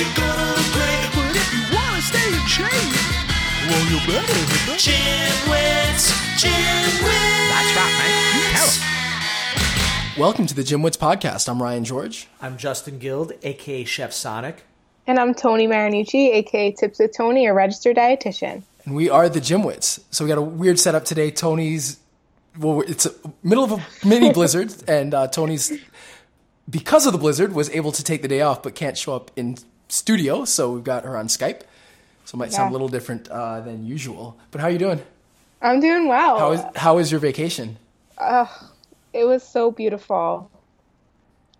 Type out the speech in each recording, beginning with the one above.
that you're gonna look. But if you wanna stay in shape, well, you better hit the Gymwits, Gymwits. That's right, man. You tell 'em. Welcome to the Gym Wits podcast. I'm Ryan George. I'm Justin Guild, aka Chef Sonic. And I'm Tony Marinucci, aka Tips with Tony, a registered dietitian. And we are the Gym Wits. So we got a weird setup today. Tony's, well, it's a middle of a mini blizzard, and uh, Tony's, because of the blizzard, was able to take the day off, but can't show up in studio. So we've got her on Skype. So it might sound a little different uh, than usual. But how are you doing? I'm doing well. How is how is your vacation? it was so beautiful.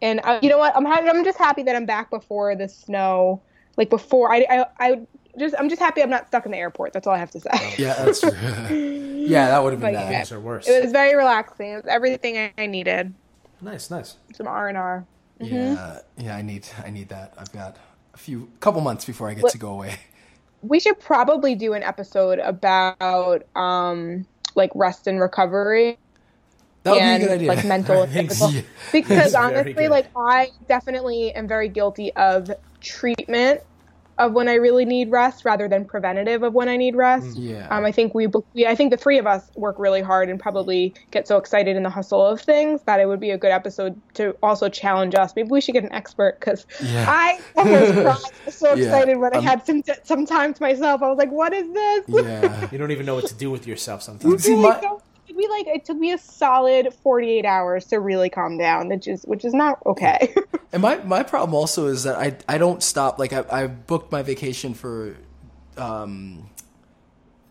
And I, you know what? I'm ha- I'm just happy that I'm back before the snow. Like before, I, I I just I'm just happy I'm not stuck in the airport. That's all I have to say. Yeah, that's true. yeah, that would have been But bad. yeah. Those are worse. It was very relaxing. It was everything I, I needed. Nice, nice. Some R and R. Yeah, yeah, I need I need that. I've got a few couple months before I get to go away. We should probably do an episode about um like rest and recovery. That would and be a good idea. like mental and physical. so. because honestly good. like i definitely am very guilty of treatment of when i really need rest rather than preventative of when i need rest Yeah. um, i think we, we i think the three of us work really hard and probably get so excited in the hustle of things that it would be a good episode to also challenge us maybe we should get an expert because Yeah. i almost cried. I was so Yeah. excited when i Um, had some some time to myself i was like what is this yeah. You don't even know what to do with yourself sometimes. See, my- don't- it took me like it took me a solid 48 hours to really calm down which is which is not okay And my, my problem also is that I I don't stop. Like I, I booked my vacation for um,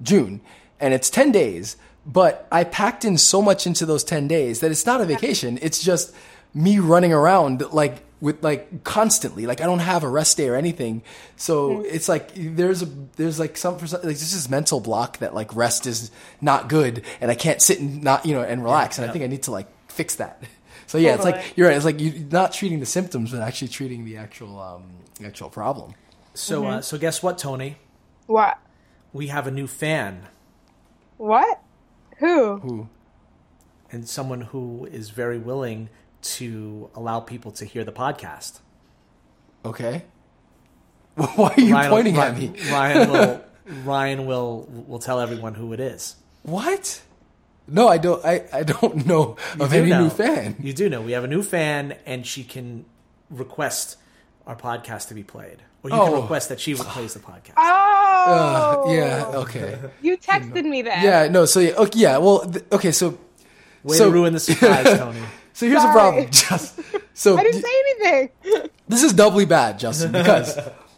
June, and it's ten days. But I packed in so much into those ten days that it's not a vacation. It's just me running around like with like constantly. Like I don't have a rest day or anything. So it's like there's a there's like some like this is mental block that like rest is not good, and I can't sit and not you know and relax. and I think I need to like fix that. So yeah, it's like you're right. It's like you're not treating the symptoms, but actually treating the actual um, actual problem. So, uh, so guess what, Tony? what We have a new fan What? Who? Who? and someone who is very willing to allow people to hear the podcast. Okay. Why are you Ryan will- pointing at Ryan- me? Ryan will Ryan will will tell everyone who it is. What? No, I don't. I, I don't know of do any know. new fan. You do know we have a new fan, and she can request our podcast to be played, or you Oh. can request that she plays the podcast. Oh, Uh, yeah. Okay. You texted me that. Yeah. No. So yeah. Okay. Yeah. Well. Th- okay. So. Way so, to ruin the surprise, Tony. So here's the problem. Just so I didn't say anything. this is doubly bad, Justin, because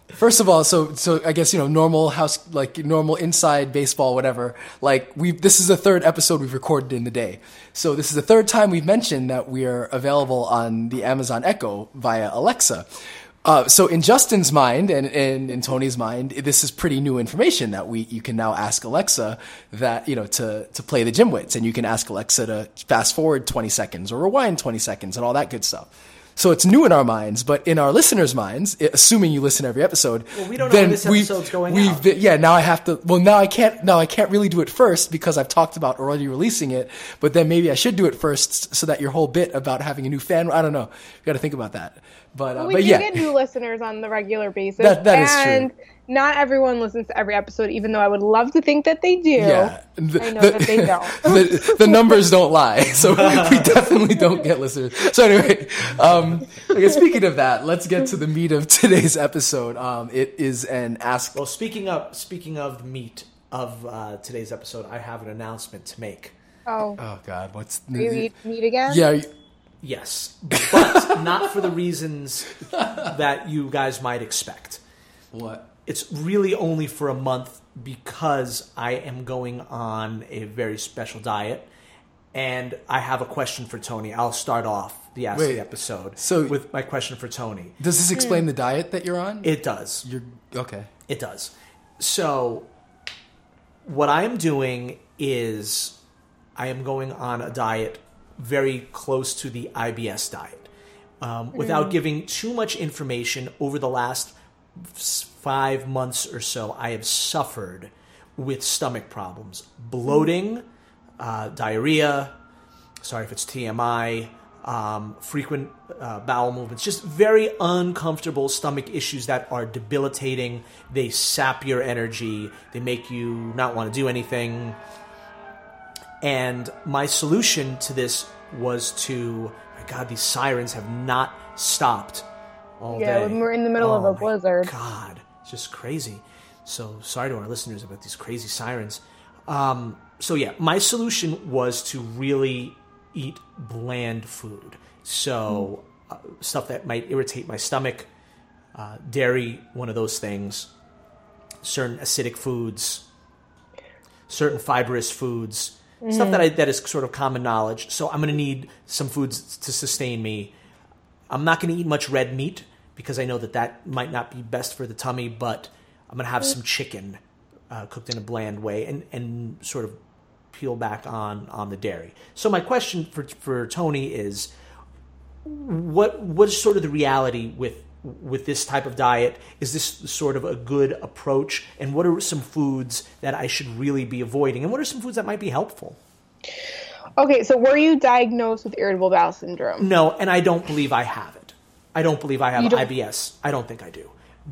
first of all, so so I guess you know normal house like normal inside baseball, whatever. Like we this is the third episode we've recorded in the day. So this is the third time we've mentioned that we are available on the Amazon Echo via Alexa. Uh, so in Justin's mind and, and in Tony's mind, this is pretty new information that we you can now ask Alexa that you know to to play the gym wits, and you can ask Alexa to fast forward twenty seconds or rewind twenty seconds and all that good stuff. So it's new in our minds, but in our listeners' minds, assuming you listen to every episode, Well, we don't know when this episode's going we've out. been- yeah, now I have to. Well, now I can't. Now I can't really do it first because I've talked about already releasing it. But then maybe I should do it first so that your whole bit about having a new fan. I don't know. You got to think about that. But uh, we but do yeah, get new listeners on the regular basis. That- that is true. And not everyone listens to every episode, even though I would love to think that they do. yeah. The, I know the- that they don't. the, the numbers don't lie, so we definitely don't get listeners. So anyway, um, okay, speaking of that, let's get to the meat of today's episode. Um, it is an ask. Well, speaking of speaking of the meat of uh, today's episode, I have an announcement to make. Oh, Oh God, what's you eat meat again? yeah? Yes, but not for the reasons that you guys might expect. What? It's really only for a month because I am going on a very special diet, and I have a question for Tony. I'll start off the Ask Wait, the episode so- with my question for Tony. Does this explain the diet that you're on? It does. you're okay. It does. So, what I am doing is I am going on a diet very close to the IBS diet. Um, without giving too much information, over the last f- five months or so, I have suffered with stomach problems, bloating, uh, diarrhea. Sorry if it's TMI. um, frequent uh, bowel movements, just very uncomfortable stomach issues that are debilitating. They sap your energy, they make you not want to do anything. And my solution to this was to, my God, these sirens have not stopped all Yeah, day. when we're in the middle of Oh a my blizzard. God, just crazy. So sorry to our listeners about these crazy sirens. Um, so yeah, my solution was to really eat bland food. So uh, stuff that might irritate my stomach, uh, dairy, one of those things. Certain acidic foods, certain fibrous foods, stuff that I, that is sort of common knowledge. So I'm going to need some foods to sustain me. I'm not going to eat much red meat because I know that that might not be best for the tummy, but I'm going to have some chicken uh, cooked in a bland way and, and sort of peel back on, on the dairy. So my question for, for Tony is what what is sort of the reality with with this type of diet? Is this sort of a good approach? And what are some foods that I should really be avoiding? And what are some foods that might be helpful? Okay, so were you diagnosed with irritable bowel syndrome? No, and I don't believe I have it. I don't believe I have IBS. I don't think I do.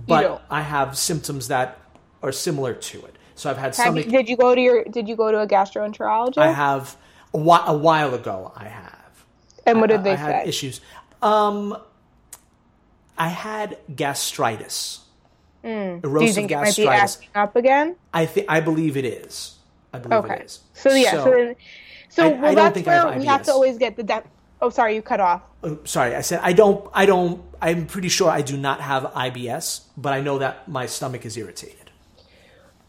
But? I have symptoms that are similar to it. So I've had Have you, did you go to your Did you go to a gastroenterologist? I have a while, a while ago. I have. and what I- did they I had say? issues. Um, I had gastritis. Hmm. Do you Erosive think it might be gastritis. acting up again? I think I believe it is. I believe Okay. it is. So yeah, so, then, so I- well, that's where we have to always get the depth. Oh, sorry, you cut off. Oh, sorry, I said I don't. I don't. I'm pretty sure I do not have IBS, but I know that my stomach is irritated.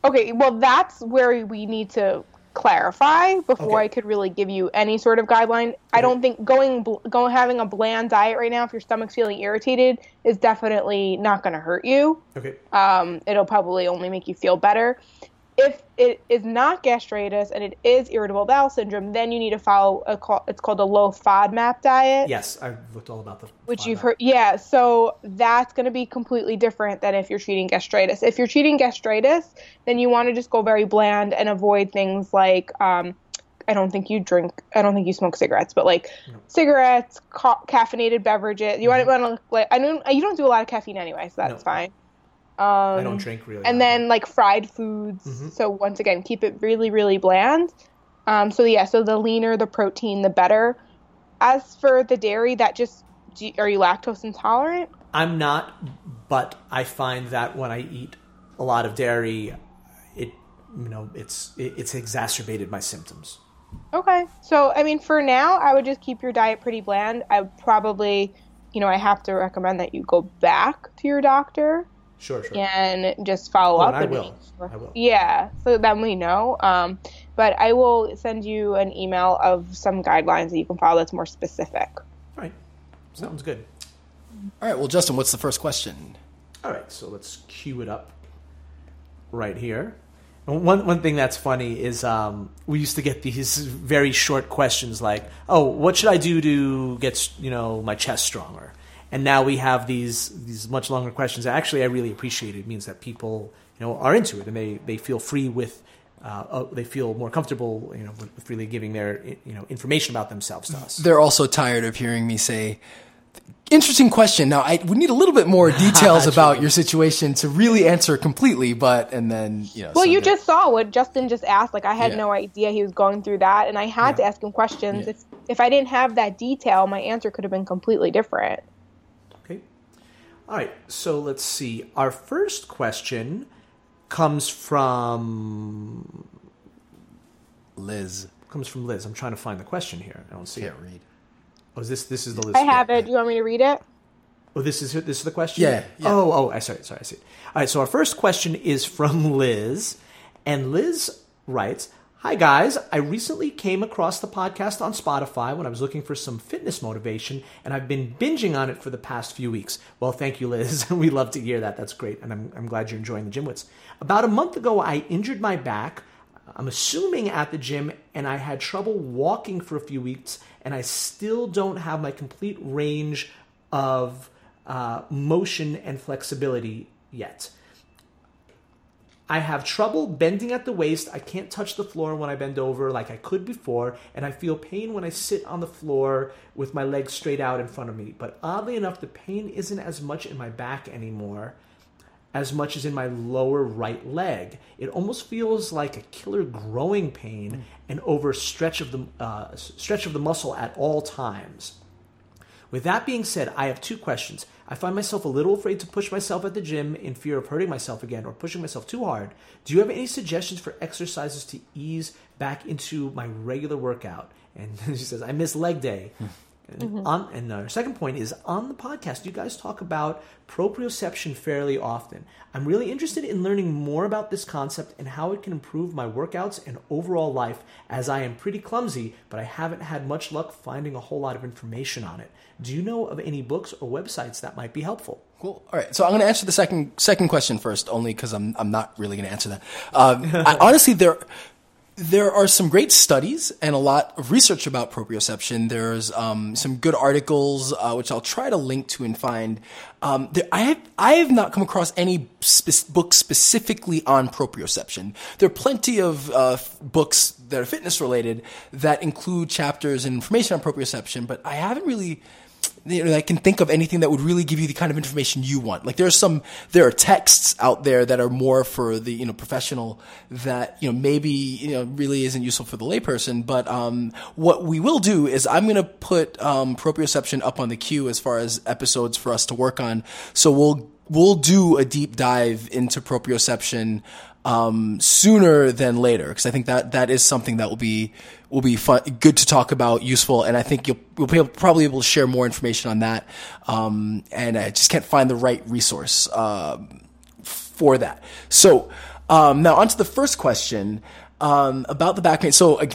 Okay, well, that's where we need to clarify before Okay. I could really give you any sort of guideline. I don't think going going having a bland diet right now if your stomach's feeling irritated is definitely not going to hurt you. Okay. Um, it'll probably only make you feel better. If it is not gastritis and it is irritable bowel syndrome, then you need to follow a call, it's called a low FODMAP diet. yes, I've looked all about the which you've heard yeah so that's going to be completely different than if you're treating gastritis if you're treating gastritis then you want to just go very bland and avoid things like um, i don't think you drink i don't think you smoke cigarettes but like cigarettes ca- caffeinated beverages you want to like i don't you don't do a lot of caffeine anyway so that's Mm-hmm. No. fine I don't drink really. and then like fried foods. Mm-hmm. so once again keep it really really bland. Um, so yeah so the leaner the protein the better. As for the dairy that just do you, are you lactose intolerant? I'm not, but I find that when I eat a lot of dairy, it you know it's it, it's exacerbated my symptoms. okay. So i mean for now i would just keep your diet pretty bland. I would probably you know i have to recommend that you go back to your doctor Sure, sure. and just follow Oh, up and I will. sure- I will. yeah so then we know um, but i will send you an email of some guidelines that you can follow that's more specific All right, sounds good. All right. Well, Justin, what's the first question? All right, so let's cue it up right here. And one one thing that's funny is um, we used to get these very short questions like, "Oh, what should I do to get you know my chest stronger?" And now we have these these much longer questions. Actually, I really appreciate it. It means that people you know are into it and they they feel free with. Uh, uh, they feel more comfortable, you know, with, with really giving their, you know, information about themselves to us. They're also tired of hearing me say, interesting question. Now, I would need a little bit more details about your situation to really answer completely, but, and then, you know. Well, so you just saw what Justin just asked. Like I had Yeah. no idea he was going through that, and I had to ask him questions. Yeah. If if I didn't have that detail, my answer could have been completely different. Okay. All right. So let's see. Our first question comes from Liz comes from Liz. I'm trying to find the question here. I don't see can't it. read. Oh, is this this is the Liz? I have it. Do you want me to read it? Oh, this is this is the question. Yeah, yeah. Oh, oh, I sorry, sorry. I see. It. All right. So our first question is from Liz, and Liz writes. Hi guys, I recently came across the podcast on Spotify when I was looking for some fitness motivation, and I've been binging on it for the past few weeks. Well, thank you, Liz. we love to hear that. That's great, and I'm, I'm glad you're enjoying the gym wits. About a month ago, I injured my back. I'm assuming at the gym, and I had trouble walking for a few weeks, and I still don't have my complete range of uh, motion and flexibility yet. I have trouble bending at the waist. I can't touch the floor when I bend over like I could before, and I feel pain when I sit on the floor with my legs straight out in front of me. But oddly enough, the pain isn't as much in my back anymore as much as in my lower right leg. It almost feels like a killer growing pain and over stretch of the uh, stretch of the muscle at all times. With that being said, I have two questions. I find myself a little afraid to push myself at the gym in fear of hurting myself again or pushing myself too hard. Do you have any suggestions for exercises to ease back into my regular workout? And she says, I miss leg day. And, on, and our second point is on the podcast, you guys talk about proprioception fairly often. I'm really interested in learning more about this concept and how it can improve my workouts and overall life, as I am pretty clumsy, but I haven't had much luck finding a whole lot of information on it. Do you know of any books or websites that might be helpful? Cool. All right. So I'm going to answer the second second question first, only because I'm I'm not really going to answer that. Um, I, honestly, there there are some great studies and a lot of research about proprioception. There's um, some good articles uh, which I'll try to link to and find. Um, there, I have I have not come across any books specifically on proprioception. There are plenty of uh, f- books that are fitness related that include chapters and information on proprioception, but I haven't really you know, I can think of anything that would really give you the kind of information you want. Like there are some, there are texts out there that are more for the, you know, professional that, you know, maybe, you know, really isn't useful for the layperson. But, um, what we will do is I'm going to put, um, proprioception up on the queue as far as episodes for us to work on. So we'll, we'll do a deep dive into proprioception, um, sooner than later because I think that that is something that will be will be fun, good to talk about, useful, and I think you'll you'll be able, probably able to share more information on that. Um, and I just can't find the right resource um, for that. So um, now onto the first question. Um, about the back pain. So I'm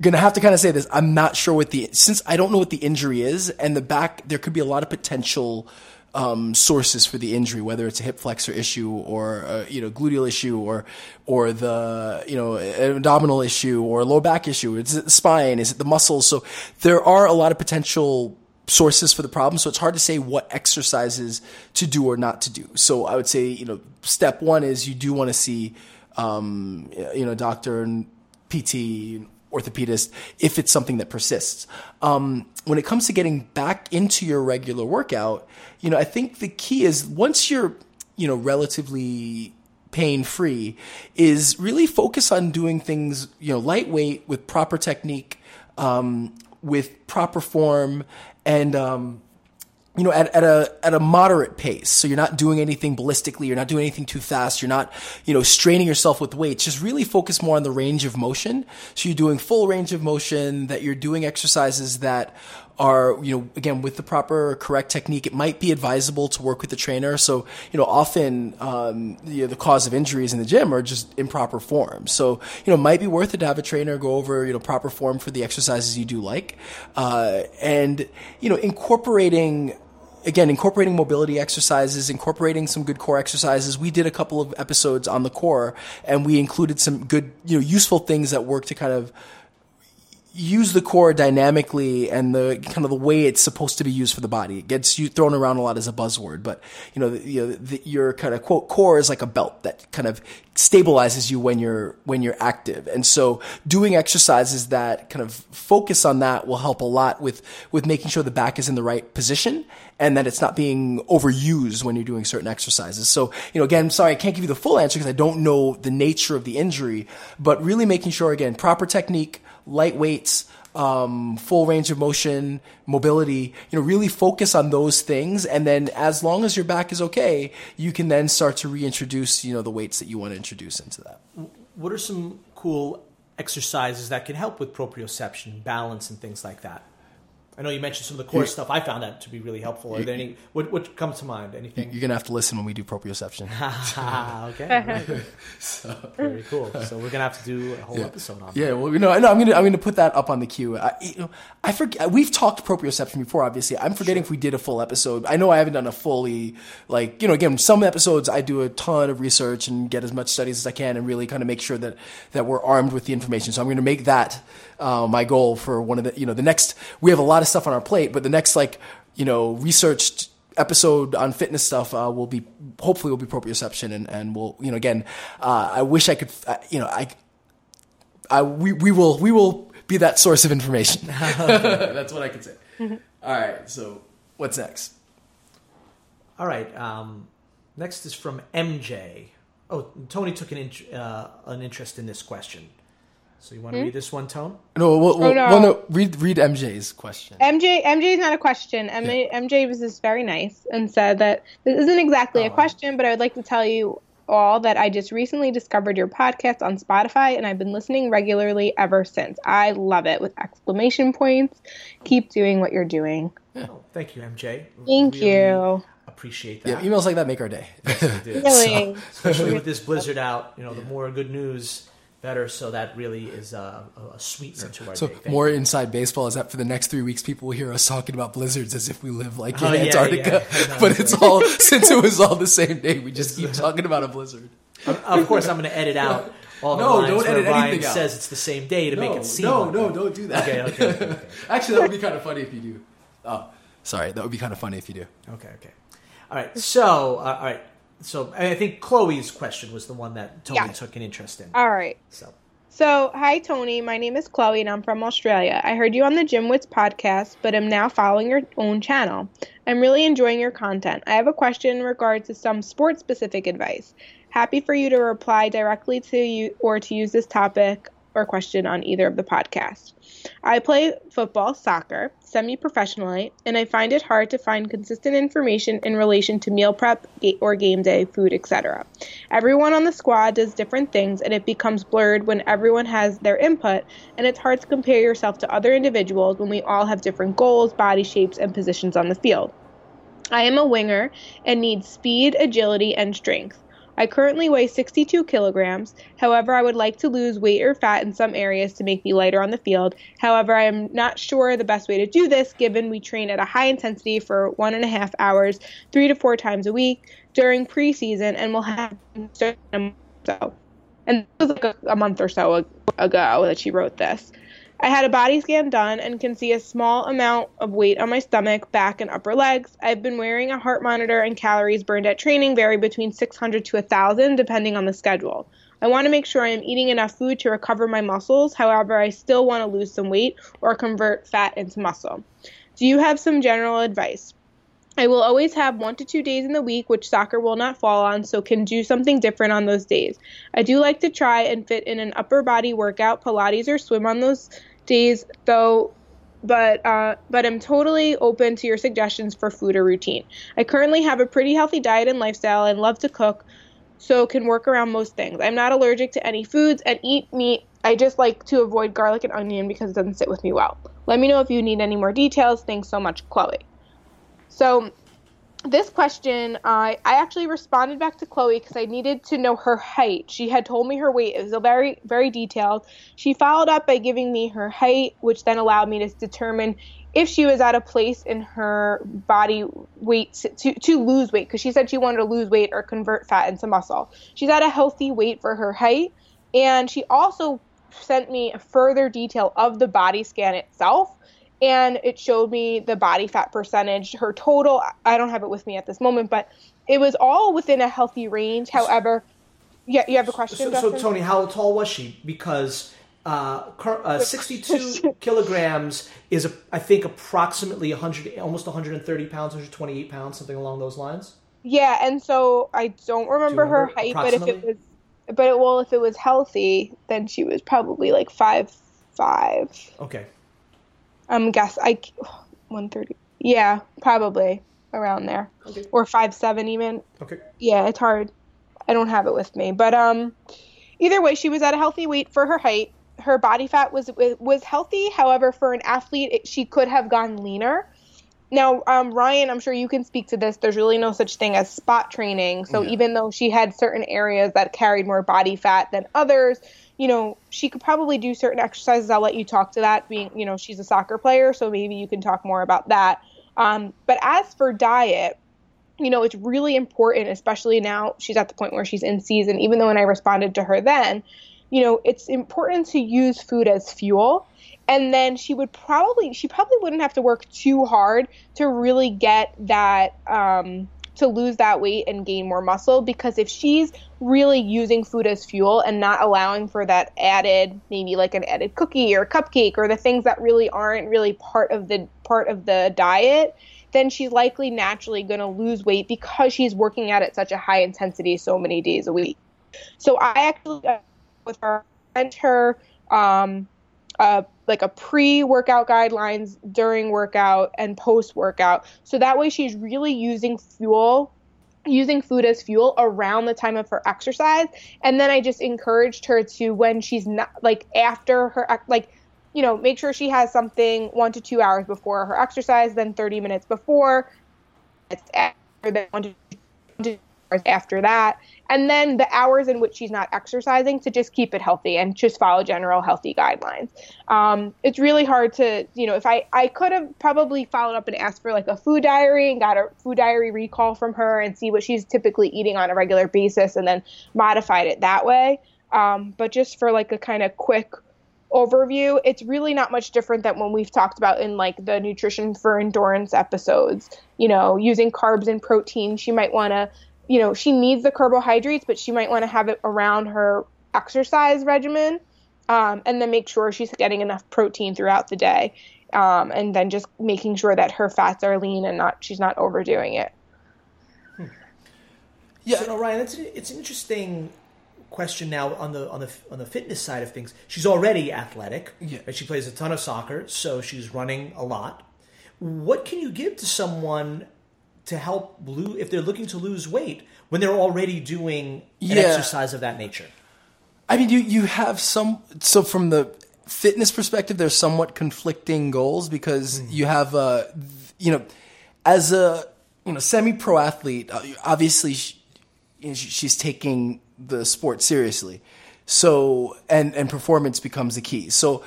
gonna have to kind of say this. I'm not sure what the, since I don't know what the injury is and the back, there could be a lot of potential, um, sources for the injury, whether it's a hip flexor issue or a, you know gluteal issue or or the you know abdominal issue or low back issue. Is it the spine? Is it the muscles? So there are a lot of potential sources for the problem. So it's hard to say what exercises to do or not to do. So I would say you know step one is you do want to see um, you know doctor and PT orthopedist if it's something that persists. Um, when it comes to getting back into your regular workout, you know, I think the key is once you're, you know, relatively pain free, is really focus on doing things, you know, lightweight with proper technique, um, with proper form, and um, you know, at, at a at a moderate pace. So you're not doing anything ballistically, you're not doing anything too fast, you're not, you know, straining yourself with weights. Just really focus more on the range of motion. So you're doing full range of motion, that you're doing exercises that are, you know, again, with the proper correct technique, it might be advisable to work with the trainer. So, you know, often, um, you know, the cause of injuries in the gym are just improper form. So, you know, might be worth it to have a trainer go over, you know, proper form for the exercises you do like. Uh, and, you know, incorporating, again, incorporating mobility exercises, incorporating some good core exercises. We did a couple of episodes on the core and we included some good, you know, useful things that work to kind of use the core dynamically and the kind of the way it's supposed to be used for the body. It gets you thrown around a lot as a buzzword, but you know, the, you know, the, your kind of quote core is like a belt that kind of stabilizes you when you're when you're active. And so, doing exercises that kind of focus on that will help a lot with with making sure the back is in the right position and that it's not being overused when you're doing certain exercises. So, you know, again, I'm sorry I can't give you the full answer because I don't know the nature of the injury, but really making sure again proper technique light weights, um, full range of motion, mobility, you know, really focus on those things. And then as long as your back is okay, you can then start to reintroduce, you know, the weights that you want to introduce into that. What are some cool exercises that can help with proprioception, balance, and things like that? I know you mentioned some of the core stuff. I found that to be really helpful. Are there any? What, what comes to mind? Anything? You're gonna have to listen when we do proprioception. okay. Right. Very cool. So we're gonna have to do a whole episode on. Yeah, well, you know, I know I'm gonna I'm gonna put that up on the queue. I, you know, I forget we've talked proprioception before. Obviously, I'm forgetting if we did a full episode. I know I haven't done a fully like you know again some episodes I do a ton of research and get as much studies as I can and really kind of make sure that that we're armed with the information. So I'm gonna make that uh, my goal for one of the you know the next we have a lot of stuff on our plate, but the next like you know researched episode on fitness stuff uh, will be hopefully will be proprioception and and we'll you know again uh, I wish I could uh, you know I I we we will we will be that source of information. That's what I can say. All right, so what's next? All right. Um, next is from MJ. Oh, Tony took an int- uh, an interest in this question. So you want to hmm? read this one, Tone? No, well, well, Oh, no. well, no read read MJ's question. MJ MJ is not a question. MJ, MJ was just very nice and said that this isn't exactly a oh. question, but I would like to tell you all that I just recently discovered your podcast on Spotify and I've been listening regularly ever since. I love it with exclamation points. Keep doing what you're doing. Oh, thank you, MJ. Thank Really you. Appreciate Yeah, that. emails like that make our day. Really. Especially with this blizzard out, you know, the more good news, better. So that really is a, a, sweetener to our So day. More inside baseball is that for the next three weeks, people will hear us talking about blizzards as if we live like in Oh, yeah, Antarctica. yeah. Know, but it's all since it was all the same day, we just keep talking about a blizzard. Of course, I'm going to edit out all the No, lines don't edit Ryan anything out. says it's the same day to make it seem. no, like no, that. don't do that. Okay, okay, okay, okay. Actually, that would be kind of funny if you do. Oh, sorry, that would be kind of funny if you do. Okay, okay. All right. So, uh, all right. So, I think Chloe's question was the one that Tony Yeah. took an interest in. All right. So, So, hi Tony, my name is Chloe and I'm from Australia. I heard you on the Gym Wits podcast, but am now following your own channel. I'm really enjoying your content. I have a question in regards to some sports specific advice. Happy for you to reply directly to you or to use this topic or question on either of the podcasts. I play football, soccer, semi professionally, and I find it hard to find consistent information in relation to meal prep or game day food, etc. Everyone on the squad does different things, and it becomes blurred when everyone has their input, and it's hard to compare yourself to other individuals when we all have different goals, body shapes, and positions on the field. I am a winger and need speed, agility, and strength. I currently weigh 62 kilograms. However, I would like to lose weight or fat in some areas to make me lighter on the field. However, I am not sure the best way to do this given we train at a high intensity for one and a half hours, three to four times a week during preseason, and we'll have so. And this was like a, a month or so ago that she wrote this. I had a body scan done and can see a small amount of weight on my stomach, back, and upper legs. I've been wearing a heart monitor, and calories burned at training vary between 600 to 1,000 depending on the schedule. I want to make sure I am eating enough food to recover my muscles. However, I still want to lose some weight or convert fat into muscle. Do you have some general advice? I will always have one to two days in the week, which soccer will not fall on, so can do something different on those days. I do like to try and fit in an upper body workout, Pilates or swim on those days, though. But uh, but I'm totally open to your suggestions for food or routine. I currently have a pretty healthy diet and lifestyle and love to cook, so can work around most things. I'm not allergic to any foods and eat meat. I just like to avoid garlic and onion because it doesn't sit with me well. Let me know if you need any more details. Thanks so much, Chloe. So, this question, I I actually responded back to Chloe because I needed to know her height. She had told me her weight. It was a very very detailed. She followed up by giving me her height, which then allowed me to determine if she was at a place in her body weight to to lose weight because she said she wanted to lose weight or convert fat into muscle. She's at a healthy weight for her height, and she also sent me further detail of the body scan itself and it showed me the body fat percentage. Her total i don't have it with me at this moment but it was all within a healthy range. However yeah you have a question so, so Tony, how tall was she? Because uh, uh, 62 kilograms is, a, I think, approximately 100, almost 130 pounds, 128 pounds, something along those lines. yeah and so i don't remember, her remember height but if it was but it, well if it was healthy then she was probably like five five. Okay. I'm guess i 130 yeah probably around there Okay. or five seven even Okay. yeah, it's hard. I don't have it with me, but um, either way, she was at a healthy weight for her height. Her body fat was was healthy. However, for an athlete, it, she could have gone leaner. Now, um, Ryan, I'm sure you can speak to this. There's really no such thing as spot training. So Yeah. even though she had certain areas that carried more body fat than others, you know, she could probably do certain exercises. I'll let you talk to that. Being, you know, she's a soccer player, so maybe you can talk more about that. Um, but as for diet, you know, it's really important, especially now she's at the point where she's in season, even though when I responded to her then, you know, it's important to use food as fuel. and then she would probably she probably wouldn't have to work too hard to really get that um, to lose that weight and gain more muscle because if she's really using food as fuel and not allowing for that added maybe like an added cookie or cupcake or the things that really aren't really part of the part of the diet then she's likely naturally going to lose weight because she's working out at such a high intensity so many days a week. So i actually uh, with her sent her um, uh, like a pre-workout guidelines during workout and post-workout. So that way she's really using fuel using food as fuel around the time of her exercise. And then i just encouraged her to when she's not like after her like you know make sure she has something one to two hours before her exercise then 30 minutes before. It's after then one to after that. And then the hours in which she's not exercising to just keep it healthy and just follow general healthy guidelines. Um, it's really hard to you know if i i could have probably followed up and asked for like a food diary and got a food diary recall from her and see what she's typically eating on a regular basis and then modified it that way. Um, but just for like a kind of quick overview it's really not much different than when we've talked about in like the nutrition for endurance episodes. You know using carbs and protein she might want to you know, she needs the carbohydrates, but she might want to have it around her exercise regimen. Um, and then make sure she's getting enough protein throughout the day. Um, and then just making sure that her fats are lean and not she's not overdoing it. Yeah. So, no, Ryan, it's, it's an interesting question now on the on the on the fitness side of things. She's already athletic. Yeah. Right? She plays a ton of soccer, so she's running a lot. What can you give to someone to help lose if they're looking to lose weight when they're already doing an Yeah. exercise of that nature? I mean, you you have some. So from the fitness perspective, there's somewhat conflicting goals because you have, uh, you know, as a you know semi-pro athlete, uh, obviously she, you know, she's taking the sport seriously. So and and performance becomes the key. So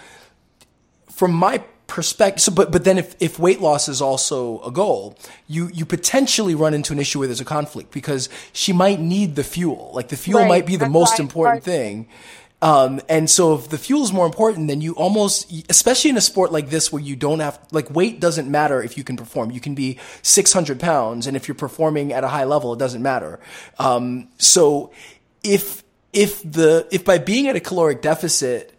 from my perspective, so, but but then if, if weight loss is also a goal, you you potentially run into an issue where there's a conflict because she might need the fuel. Like the fuel Right. might be the That's most important thing. Um, and so if the fuel is more important, then you almost, especially in a sport like this where you don't have, like weight doesn't matter if you can perform. You can be 600 pounds and if you're performing at a high level, it doesn't matter. Um, so if, if the, if by being at a caloric deficit,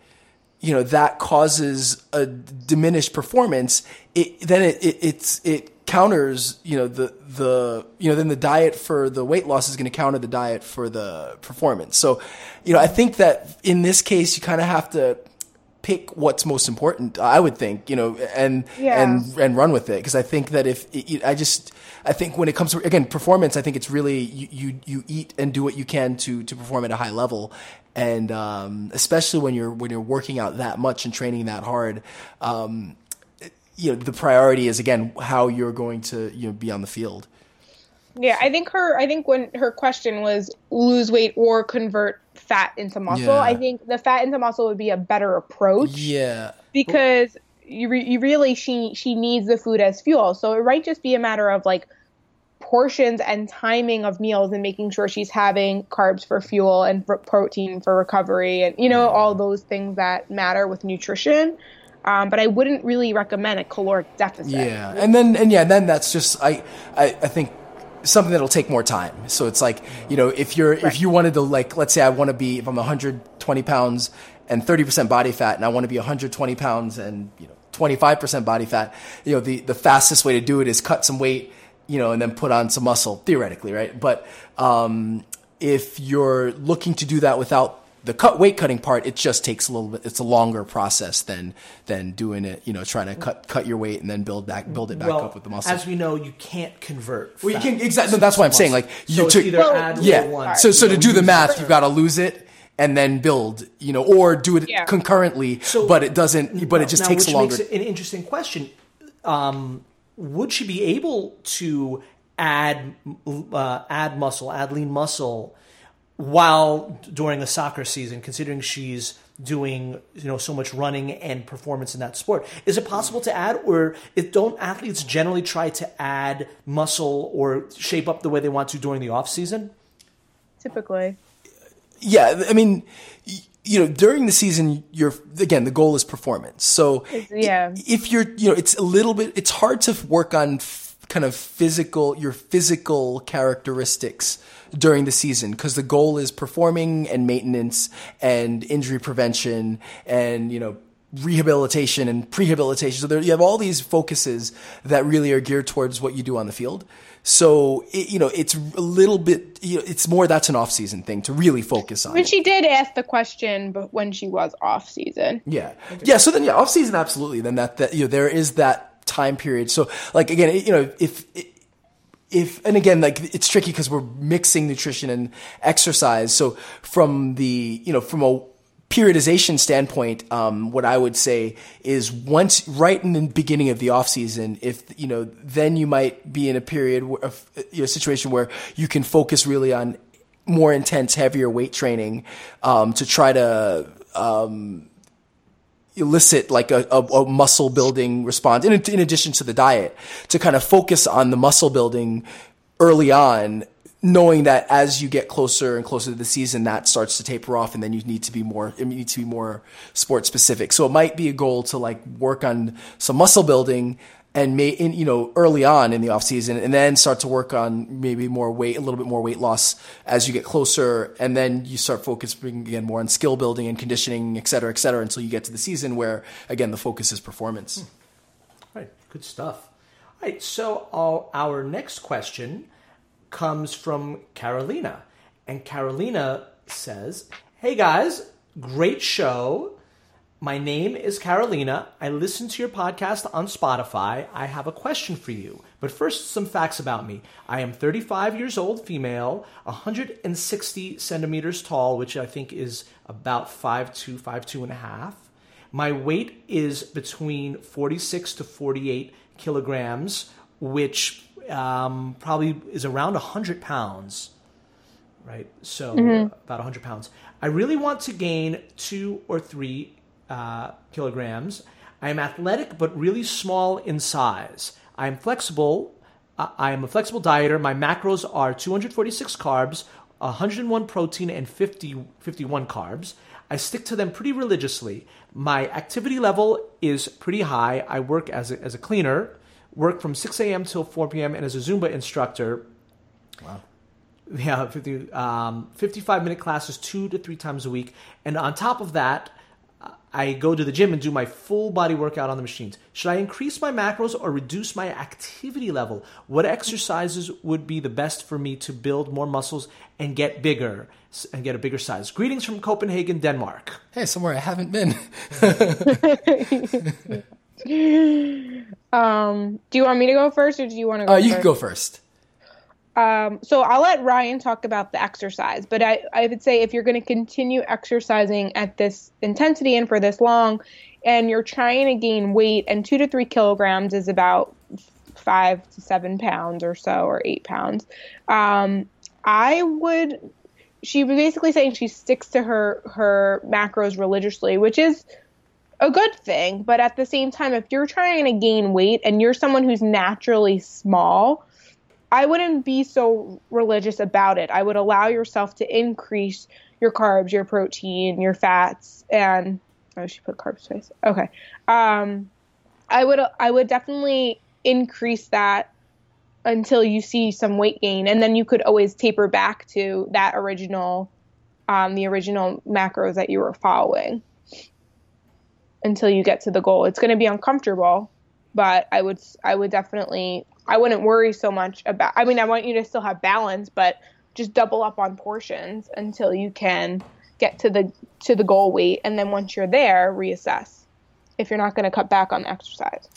you know that causes a diminished performance it then it, it it's it counters you know the the you know then the diet for the weight loss is going to counter the diet for the performance. So you know i think that in this case you kind of have to pick what's most important i would think you know and Yeah. and and run with it because i think that if it, i just i think when it comes to again performance i think it's really you, you you eat and do what you can to to perform at a high level and um, especially when you're when you're working out that much and training that hard um, you know the priority is again how you're going to you know be on the field Yeah, I think her. I think when her question was lose weight or convert fat into muscle, Yeah. I think the fat into muscle would be a better approach. yeah. because you, re- you really she she needs the food as fuel. So it might just be a matter of like portions and timing of meals and making sure she's having carbs for fuel and for protein for recovery and you know all those things that matter with nutrition. Um, but i wouldn't really recommend a caloric deficit. Yeah, and then and yeah, then that's just I I, I think something that'll take more time. So it's like you know if you're if you wanted to like let's say I want to be if I'm 120 pounds and 30 percent body fat and I want to be 120 pounds and you know 25 percent body fat, you know the the fastest way to do it is cut some weight, you know, and then put on some muscle theoretically, right? But um, if you're looking to do that without the cut weight cutting part, it just takes a little bit. It's a longer process than than doing it. You know, trying to cut cut your weight and then build back build it back well, up with the muscle. as we know, you can't convert. Well, you can exactly. That's what I'm saying. Like So you it's took either Well, add yeah. one. So so to do the math, it. you've got to lose it and then build. You know, or do it Yeah. concurrently. So- but it doesn't. But it just now, takes which longer. Makes it an interesting question. Um, would she be able to add uh, add muscle, add lean muscle, while during the soccer season? Considering she's doing you know so much running and performance in that sport, is it possible to add, or it, don't athletes generally try to add muscle or shape up the way they want to during the off season? typically yeah, I mean, you know, during the season, you're again the goal is performance. So yeah. if you're, you know, it's a little bit, it's hard to work on f- kind of physical, your physical characteristics during the season because the goal is performing and maintenance and injury prevention and you know rehabilitation and prehabilitation. So there, you have all these focuses that really are geared towards what you do on the field. So it, you know, it's a little bit. You know, it's more that's an off-season thing to really focus on. But it. she did ask the question, but when she was off season. Yeah, yeah. So then, yeah, off season, absolutely. Then that that you know there is that time period. So like again, you know, if if and again, like it's tricky because we're mixing nutrition and exercise. So from the you know from a periodization standpoint, um, what I would say is once right in the beginning of the off season, if you know, then you might be in a period of you know, situation where you can focus really on more intense, heavier weight training um, to try to um, elicit like a, a, a, muscle building response in, in addition to the diet to kind of focus on the muscle building early on knowing that as you get closer and closer to the season that starts to taper off and then you need to be more it needs to be more sport specific. So it might be a goal to like work on some muscle building and may in you know early on in the off season and then start to work on maybe more weight a little bit more weight loss as you get closer and then you start focusing again more on skill building and conditioning et cetera et cetera until you get to the season where again the focus is performance. Hmm. all right. Good stuff. All right. So our, our next question comes from carolina and carolina says hey guys. Great show my name is Carolina. I listen to your podcast on Spotify. I have a question for you. But first, some facts about me. I am 35 years old, female, 160 centimeters tall, which I think is about 5'2, 5'2 and a half. My weight is between 46 to 48 kilograms, which um, probably is around 100 pounds, right? So mm-hmm. about 100 pounds. I really want to gain two or three uh, kilograms. I am athletic but really small in size. I am flexible. I am a flexible dieter. My macros are 246 carbs, 101 protein, and 50, 51 carbs. I stick to them pretty religiously. My activity level is pretty high. I work as a, as a cleaner, work from 6 a.m. till 4 p.m., and as a Zumba instructor. Wow. Yeah, 50, um, 55 minute classes two to three times a week. And on top of that, I go to the gym and do my full body workout on the machines. Should I increase my macros or reduce my activity level? What exercises would be the best for me to build more muscles and get bigger and get a bigger size? Greetings from Copenhagen, Denmark. Hey, somewhere I haven't been. um, do you want me to go first or do you want to go uh, you first? can go first. Um, so I'll let Ryan talk about the exercise, but I, I would say if you're going to continue exercising at this intensity and for this long, and you're trying to gain weight, and two to three kilograms is about five to seven pounds or so, or eight pounds, um, I would. She was basically saying she sticks to her her macros religiously, which is a good thing. But at the same time, if you're trying to gain weight and you're someone who's naturally small, I wouldn't be so religious about it. I would allow yourself to increase your carbs, your protein, your fats, and oh, she put carbs twice. Okay. Um, I would I would definitely increase that until you see some weight gain, and then you could always taper back to that original, um, the original macros that you were following until you get to the goal. It's going to be uncomfortable, but I would I would definitely I wouldn't worry so much about. I mean, I want you to still have balance, but just double up on portions until you can get to the to the goal weight, and then once you're there, reassess if you're not going to cut back on the exercise.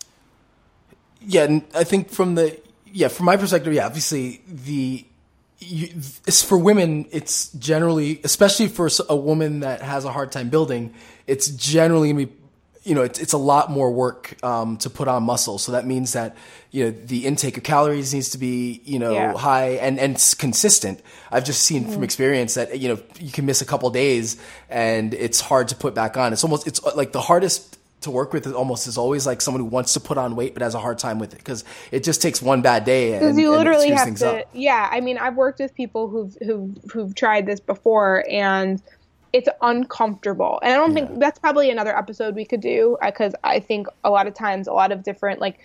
Yeah, and I think from the yeah from my perspective, yeah, obviously the you, it's for women. It's generally, especially for a woman that has a hard time building, it's generally going to be you know, it's, it's a lot more work um, to put on muscle. So that means that you know the intake of calories needs to be you know Yeah. high and and it's consistent. I've just seen Mm-hmm. from experience that you know you can miss a couple days and it's hard to put back on. It's almost it's like the hardest to work with is almost is always like someone who wants to put on weight but has a hard time with it because it just takes one bad day and, Because you literally screws have to. up. Yeah, I mean, I've worked with people who've who've who've tried this before, and it's uncomfortable. And I don't think that's probably another episode we could do uh, because I think a lot of times a lot of different like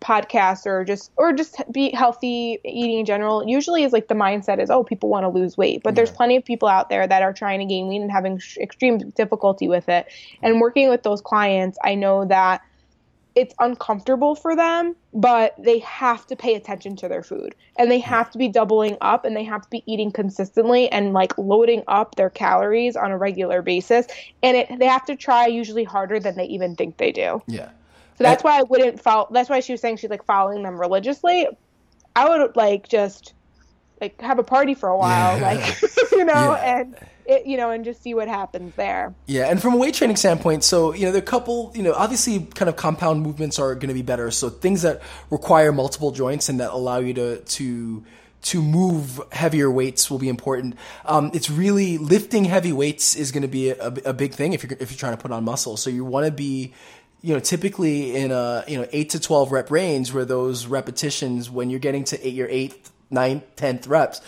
podcasts or just or just be healthy eating in general usually is like the mindset is oh people want to lose weight. But there's plenty of people out there that are trying to gain weight and having sh- extreme difficulty with it. And working with those clients i know that it's uncomfortable for them but they have to pay attention to their food and they have to be doubling up and they have to be eating consistently and like loading up their calories on a regular basis and it, they have to try usually harder than they even think they do Yeah. so that's why I wouldn't follow. That's why she was saying she's like following them religiously. I would like just like have a party for a while, Yeah. like you know, Yeah. and it, you know, and just see what happens there. Yeah, and from a weight training standpoint, so you know, a couple, you know, obviously, kind of compound movements are going to be better. So things that require multiple joints and that allow you to to to move heavier weights will be important. Um, it's really lifting heavy weights is going to be a, a big thing if you're if you're trying to put on muscle. So you want to be you know, typically in a you know eight to twelve rep range, where those repetitions, when you're getting to eight, your eighth, ninth, tenth reps,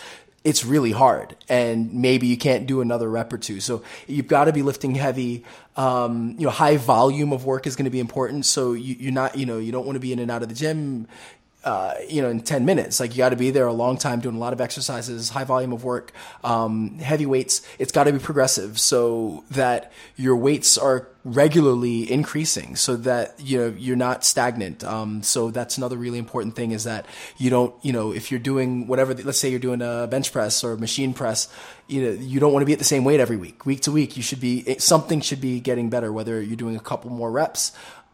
it's really hard, and maybe you can't do another rep or two. So you've got to be lifting heavy. Um, you know, high volume of work is going to be important. So you, you're not, you know, you don't want to be in and out of the gym uh, you know, in 10 minutes. Like you got to be there a long time doing a lot of exercises, high volume of work, um, heavy weights. It's got to be progressive so that your weights are regularly increasing so that, you know, you're not stagnant. Um, so that's another really important thing is that you don't, you know, if you're doing whatever, let's say you're doing a bench press or machine press, you know, you don't want to be at the same weight every week. Week to week, you should be, something should be getting better, whether you're doing a couple more reps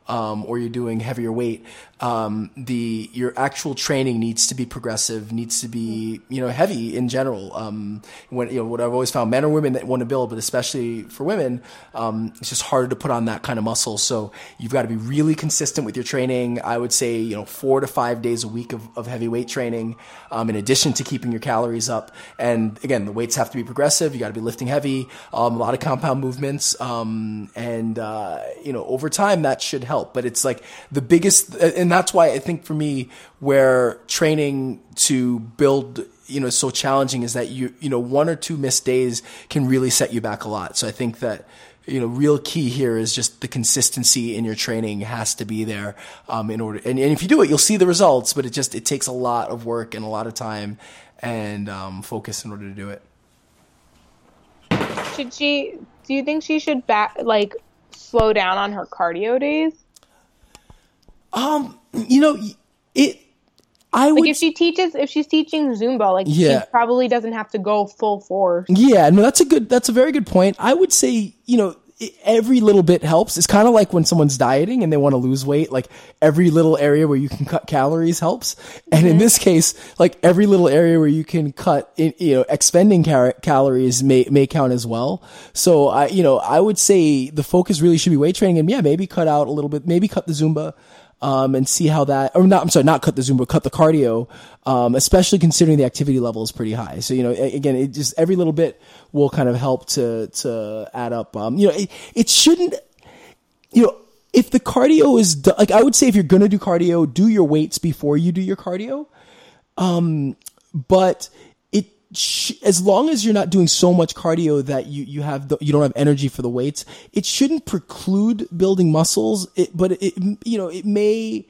um, or you're doing heavier weight, um, the your actual training needs to be progressive, needs to be you know heavy in general. Um, when you know what I've always found, men or women that want to build, but especially for women, um, it's just harder to put on that kind of muscle. So you've got to be really consistent with your training. I would say you know four to five days a week of, of heavy weight training, um, in addition to keeping your calories up. And again, the weights have to be progressive. You got to be lifting heavy, um, a lot of compound movements, um, and uh, you know over time that should help. But it's like the biggest, and that's why I think for me, where training to build, you know, is so challenging is that you, you know, one or two missed days can really set you back a lot. So I think that, you know, real key here is just the consistency in your training has to be there, um, in order, and, and if you do it, you'll see the results, but it just, it takes a lot of work and a lot of time and, um, focus in order to do it. Should she? Do you think she should back like slow down on her cardio days? Um, you know, it, I would Like if she teaches, if she's teaching Zumba, like Yeah. she probably doesn't have to go full force. Yeah, no, that's a good, that's a very good point. I would say, you know, every little bit helps. It's kind of like when someone's dieting and they want to lose weight, like every little area where you can cut calories helps. And in mm-hmm. this case, like every little area where you can cut, you know, expending car- calories may, may count as well. So I, you know, I would say the focus really should be weight training and yeah, maybe cut out a little bit, maybe cut the Zumba um, and see how that, or not, I'm sorry, not cut the Zumba, cut the cardio, um, especially considering the activity level is pretty high. So, you know, again, it just, every little bit will kind of help to, to add up. Um, you know, it, it shouldn't, you know, if the cardio is, like, I would say if you're going to do cardio, do your weights before you do your cardio. Um, but sh- as long as you're not doing so much cardio that you, you have, the, you don't have energy for the weights, it shouldn't preclude building muscles. It, but it, you know, it may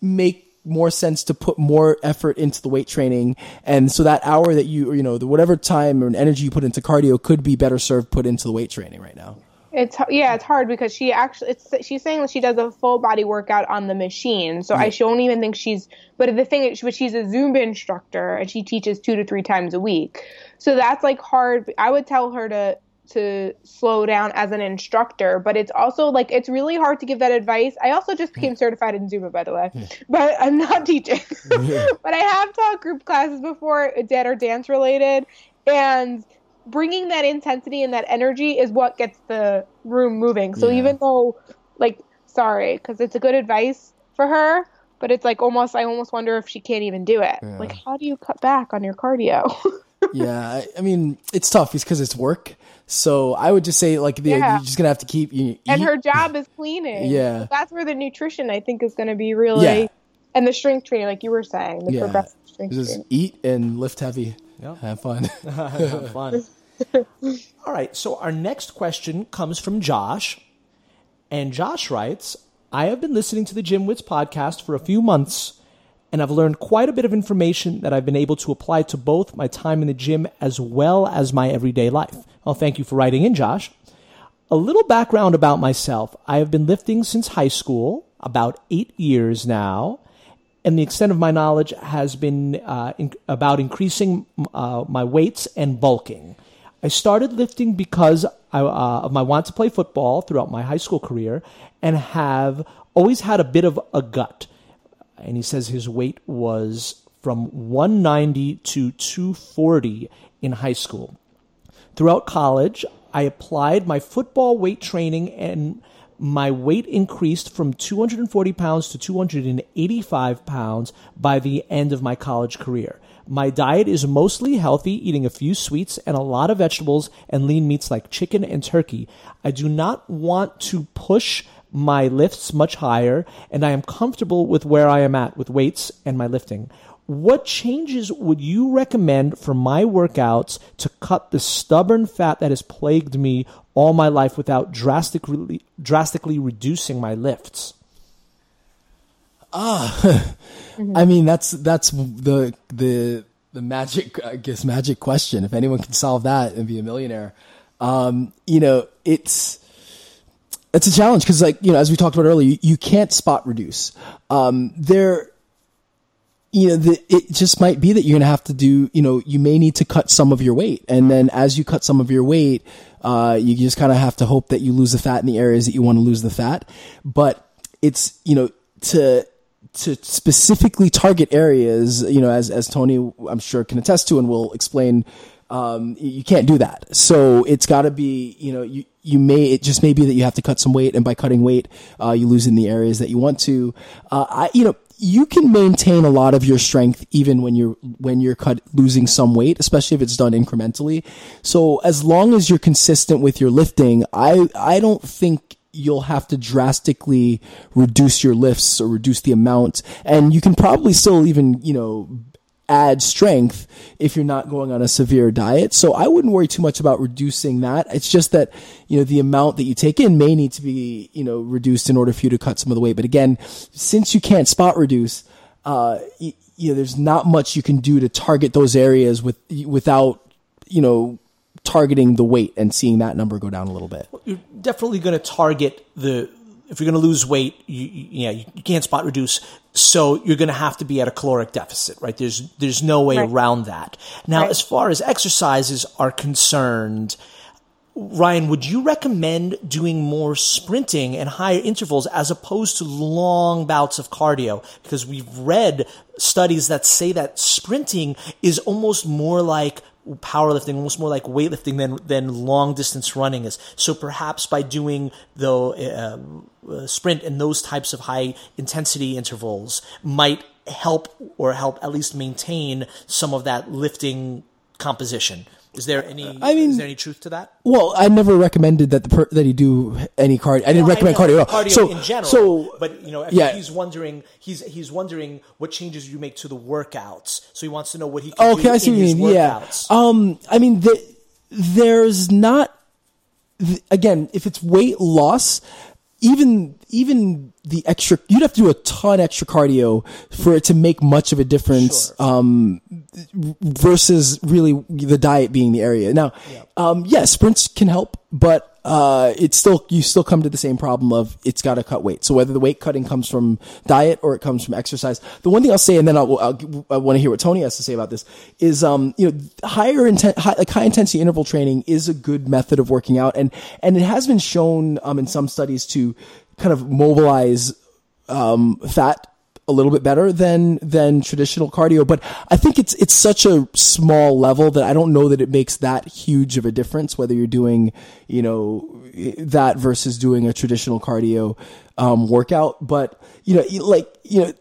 make more sense to put more effort into the weight training. And so that hour that you, you know, the whatever time or energy you put into cardio could be better served put into the weight training right now. It's yeah, it's hard because she actually it's she's saying that she does a full body workout on the machine. So I don't even think she's. But the thing is, but she's a Zumba instructor and she teaches two to three times a week. So that's like hard. I would tell her to to slow down as an instructor, but it's also like it's really hard to give that advice. I also just became hmm. certified in Zumba, by the way, hmm. but I'm not teaching. but I have taught group classes before dead or dance related, and bringing that intensity and that energy is what gets the room moving. So Yeah. even though, like, sorry, because it's a good advice for her, but it's like almost, I almost wonder if she can't even do it. Like, how do you cut back on your cardio? yeah, I, I mean, it's tough because it's work. So I would just say, like, the, Yeah. you're just gonna have to keep. You, and her job is cleaning. Yeah. So that's where the nutrition, I think, is going to be really, Yeah. and the strength training, like you were saying, the Yeah. progressive strength just training. eat and lift heavy. Yep. Have fun. Have Fun. All right. So our next question comes from Josh. And Josh writes I have been listening to the Gym Wits podcast for a few months and I've learned quite a bit of information that I've been able to apply to both my time in the gym as well as my everyday life. Well, thank you for writing in, Josh. A little background about myself I have been lifting since high school, about eight years now, and the extent of my knowledge has been uh, in, about increasing uh, my weights and bulking. I started lifting because I, uh, of my want to play football throughout my high school career and have always had a bit of a gut. And he says his weight was from 190 to 240 in high school. Throughout college, I applied my football weight training and my weight increased from 240 pounds to 285 pounds by the end of my college career. My diet is mostly healthy, eating a few sweets and a lot of vegetables and lean meats like chicken and turkey. I do not want to push my lifts much higher, and I am comfortable with where I am at with weights and my lifting. What changes would you recommend for my workouts to cut the stubborn fat that has plagued me all my life without drastically drastically reducing my lifts? Ah I mean, that's that's the the the magic, I guess, magic question. If anyone can solve that and be a millionaire, um, you know, it's it's a challenge because, like, you know, as we talked about earlier, you, you can't spot reduce. Um, there, you know, the, it just might be that you're going to have to do, you know, you may need to cut some of your weight. And then as you cut some of your weight, uh, you just kind of have to hope that you lose the fat in the areas that you want to lose the fat. But it's, you know, to, to specifically target areas, you know, as, as Tony, I'm sure can attest to and will explain, um, you can't do that. So it's gotta be, you know, you, you may, it just may be that you have to cut some weight and by cutting weight, uh, you lose in the areas that you want to. Uh, I, you know, you can maintain a lot of your strength even when you're when you're cut losing some weight, especially if it's done incrementally. So as long as you're consistent with your lifting, I I don't think you'll have to drastically reduce your lifts or reduce the amount and you can probably still even, you know, add strength if you're not going on a severe diet. So I wouldn't worry too much about reducing that. It's just that, you know, the amount that you take in may need to be, you know, reduced in order for you to cut some of the weight. But again, since you can't spot reduce, uh, you, you know, there's not much you can do to target those areas with, without, you know, targeting the weight and seeing that number go down a little bit. You're definitely going to target the if you're going to lose weight, you, you, yeah, you, you can't spot reduce. So you're going to have to be at a caloric deficit, right? There's there's no way Right. around that. Now, Right. as far as exercises are concerned, Ryan, would you recommend doing more sprinting and higher intervals as opposed to long bouts of cardio? Because we've read studies that say that sprinting is almost more like powerlifting, almost more like weightlifting than than long distance running is. So perhaps by doing the uh, uh, sprint and those types of high intensity intervals might help or help at least maintain some of that lifting composition. Is there any? I mean- is there any truth to that? Well, I never recommended that the per- that he do any cardio. I didn't recommend I know, cardio at all. cardio so, in general. so but you know, yeah. he's wondering. He's he's wondering what changes you make to the workouts. So he wants to know what he can Okay, do I see in what you mean. Yeah. Um, I mean, the, there's not. th- Again, if it's weight loss, even even the extra, you'd have to do a ton extra cardio for it to make much of a difference. Sure. Um, versus really the diet being the area. Now, um, yeah, sprints can help, but uh, it's still you still come to the same problem of it's got to cut weight. So whether the weight cutting comes from diet or it comes from exercise, the one thing I'll say, and then I'll, I'll I want to hear what Tony has to say about this, is um, you know higher intent, high, like high intensity interval training is a good method of working out, and and it has been shown um, in some studies to kind of mobilize um, fat a little bit better than than traditional cardio, but I think it's it's such a small level that I don't know that it makes that huge of a difference whether you're doing you know that versus doing a traditional cardio um, workout. But you know, like you know.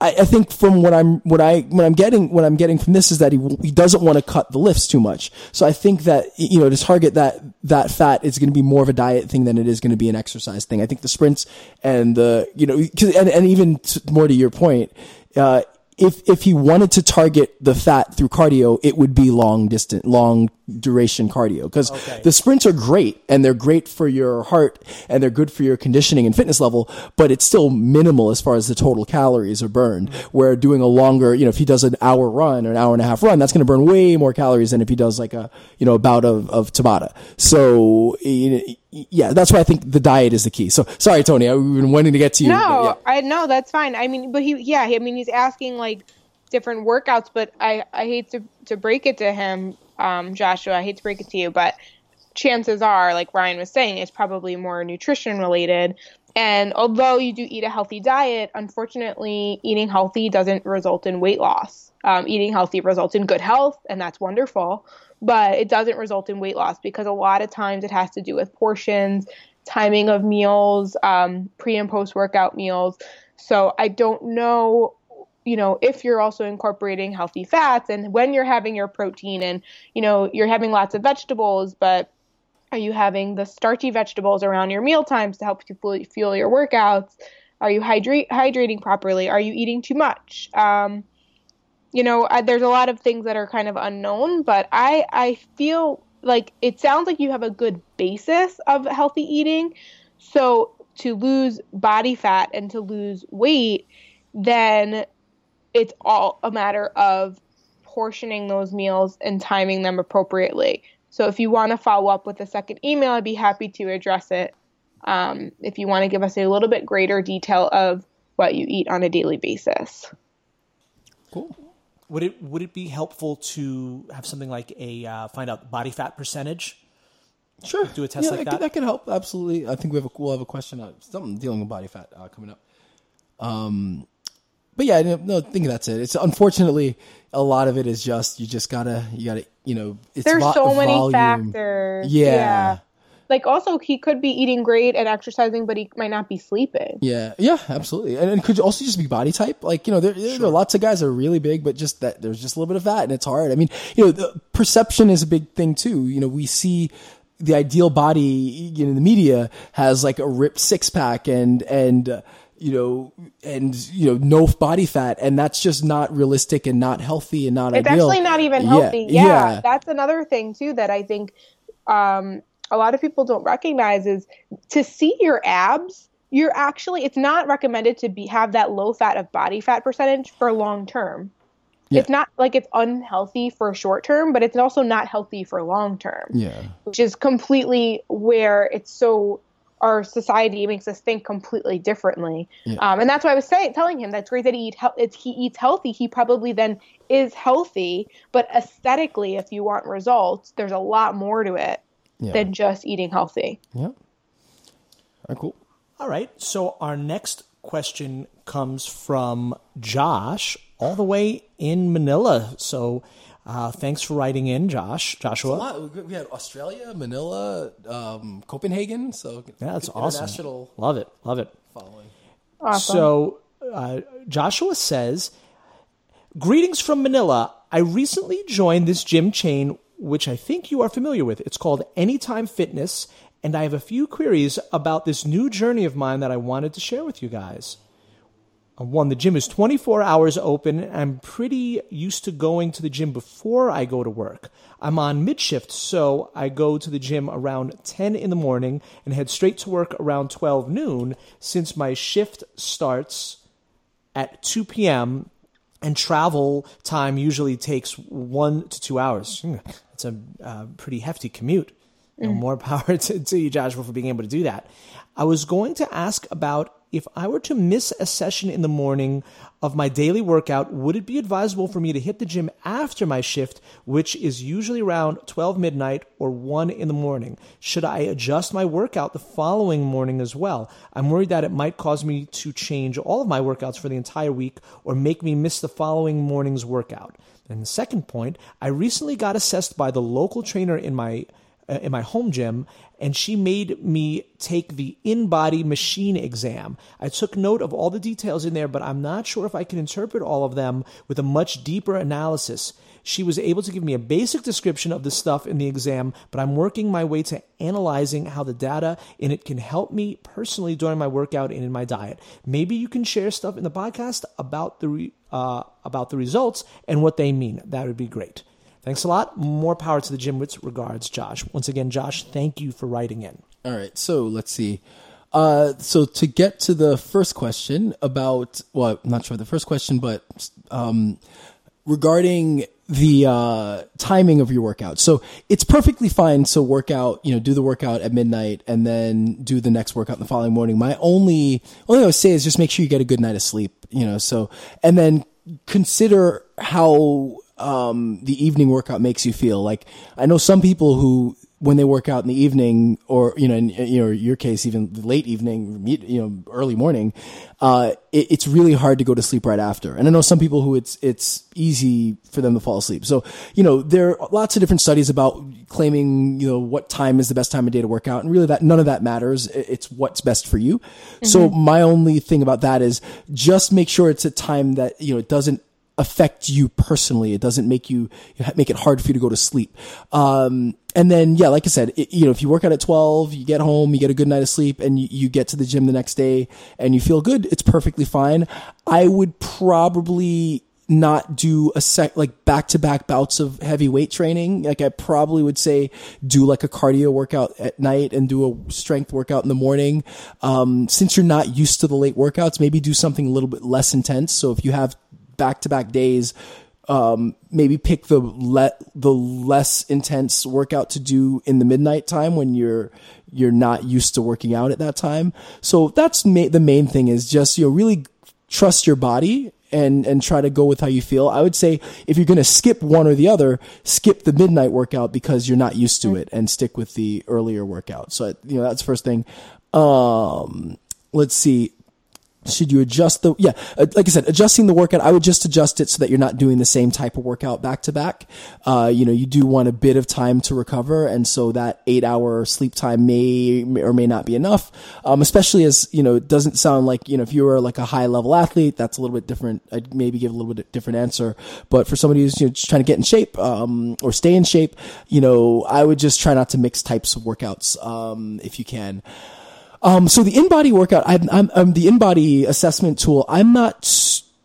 I, I think from what I'm what I what I'm getting what I'm getting from this is that he he doesn't want to cut the lifts too much. So I think that you know to target that that fat is going to be more of a diet thing than it is going to be an exercise thing. I think the sprints and the you know and and even more to your point, uh, if if he wanted to target the fat through cardio, it would be long distant, long duration cardio because Okay. the sprints are great and they're great for your heart and they're good for your conditioning and fitness level, but it's still minimal as far as the total calories are burned. Mm-hmm. Where doing a longer, you know, if he does an hour run or an hour and a half run, that's going to burn way more calories than if he does like a you know a bout of of Tabata. So you know, yeah, that's why I think the diet is the key. So sorry, Tony, I've been wanting to get to you. No, yeah. I no, that's fine. I mean, but he, yeah, I mean, he's asking like different workouts, but I, I hate to to break it to him, um, Joshua. I hate to break it to you, but chances are, like Ryan was saying, it's probably more nutrition related. And although you do eat a healthy diet, unfortunately, eating healthy doesn't result in weight loss. Um, eating healthy results in good health, and that's wonderful. But it doesn't result in weight loss because a lot of times it has to do with portions, timing of meals, um, pre and post workout meals. So I don't know, you know, if you're also incorporating healthy fats and when you're having your protein and, you know, you're having lots of vegetables, but are you having the starchy vegetables around your meal times to help you fuel, your workouts? Are you hydrate, hydrating properly? Are you eating too much? Um, you know, I, there's a lot of things that are kind of unknown, but I I feel like it sounds like you have a good basis of healthy eating. So to lose body fat and to lose weight, then it's all a matter of portioning those meals and timing them appropriately. So if you want to follow up with a second email, I'd be happy to address it. Um, if you want to give us a little bit greater detail of what you eat on a daily basis. cool. Would it would it be helpful to have something like a uh, find out body fat percentage? Sure. Do a test yeah, like that, that? Can, that can help. Absolutely. I think we have a, we'll have a question, uh, something dealing with body fat uh, coming up. Um, but yeah, no, no, I think that's it. It's unfortunately a lot of it is just you just gotta you gotta you know it's There's vo- so many volume. factors. Yeah. Like also he could be eating great and exercising, but he might not be sleeping. Yeah, yeah, absolutely, and, and could also just be body type. Like you know, there, there are lots of guys that are really big, but just that there's just a little bit of fat, and it's hard. I mean, you know, the perception is a big thing too. You know, we see the ideal body you know, in the media has like a ripped six pack and and uh, you know and you know no body fat, and that's just not realistic and not healthy and not It's ideal. actually not even Yeah, healthy. Yeah, yeah. That's another thing too that I think um, a lot of people don't recognize is to see your abs, you're actually it's not recommended to be have that low fat of body fat percentage for long term. Yeah. It's not like it's unhealthy for short term, but it's also not healthy for long term. Yeah, which is completely where it's so our society makes us think completely differently. Yeah. Um, and that's why I was saying, telling him that's great that he eat it's, he eats healthy. He probably then is healthy, but aesthetically, if you want results, there's a lot more to it yeah, than just eating healthy. yeah. All right, cool. All right. So our next question comes from Josh, all the way in Manila. So uh, thanks for writing in, Josh. Joshua. We had Australia, Manila, um, Copenhagen. So Yeah, that's awesome. international Love it. Love it. following. Awesome. So uh, Joshua says, Greetings from Manila. I recently joined this gym chain, which I think you are familiar with. It's called Anytime Fitness, and I have a few queries about this new journey of mine that I wanted to share with you guys. Uh, One, the gym is 24 hours open. I'm pretty used to going to the gym before I go to work. I'm on mid shift, so I go to the gym around 10 in the morning and head straight to work around 12 noon since my shift starts at 2 p.m. and travel time usually takes one to two hours. That's a uh, pretty hefty commute. You know, mm. more power to, to you, Joshua, for being able to do that. I was going to ask about if I were to miss a session in the morning of my daily workout, would it be advisable for me to hit the gym after my shift, which is usually around 12 midnight or 1 in the morning? Should I adjust my workout the following morning as well? I'm worried that it might cause me to change all of my workouts for the entire week or make me miss the following morning's workout. And the second point, I recently got assessed by the local trainer in my uh, in my home gym, and she made me take the InBody machine exam. I took note of all the details in there, but I'm not sure if I can interpret all of them with a much deeper analysis. She was able to give me a basic description of the stuff in the exam, but I'm working my way to analyzing how the data in it can help me personally during my workout and in my diet. Maybe you can share stuff in the podcast about the re, uh, about the results and what they mean. That would be great. Thanks a lot. More power to the gym. With regards, Josh. Once again, Josh, thank you for writing in. All right, so let's see. Uh, so to get to the first question about, well, I'm not sure the first question, but um, regarding the uh, timing of your workout. So it's perfectly fine to work out, you know, do the workout at midnight and then do the next workout the following morning. My only, only I would say is just make sure you get a good night of sleep, you know, so, and then consider how um, the evening workout makes you feel. Like I know some people who when they work out in the evening, or you know, in, you know, your case, even the late evening, you know, early morning, uh, it, it's really hard to go to sleep right after. And I know some people who it's it's easy for them to fall asleep. So you know, there are lots of different studies about claiming you know what time is the best time of day to work out, and really that none of that matters. It's what's best for you. So my only thing about that is just make sure it's a time that you know it doesn't affect you personally. It doesn't make you make it hard for you to go to sleep. Um, and then, yeah, like I said, it, you know, if you work out at 12, you get home, you get a good night of sleep and you, you get to the gym the next day and you feel good, it's perfectly fine. I would probably not do a sec, like back to back bouts of heavy weight training. Like I probably would say do like a cardio workout at night and do a strength workout in the morning. Um, since you're not used to the late workouts, maybe do something a little bit less intense. So if you have back to back days, um, maybe pick the let the less intense workout to do in the midnight time when you're you're not used to working out at that time. So that's ma- the main thing is just you know really trust your body and and try to go with how you feel. I would say if you're going to skip one or the other, skip the midnight workout because you're not used to it and stick with the earlier workout. So you know that's the first thing. Um, let's see should you adjust the yeah uh, like i said adjusting the workout i would just adjust it so that you're not doing the same type of workout back to back. Uh, you know you do want a bit of time to recover and so that eight hour sleep time may, may or may not be enough. Um, especially as you know it doesn't sound like you know if you were like a high level athlete that's a little bit different. I'd maybe give a little bit different answer. But for somebody who's you know, just trying to get in shape um, or stay in shape you know i would just try not to mix types of workouts um, if you can um, so the InBody workout, I'm, I'm, I'm the InBody assessment tool. I'm not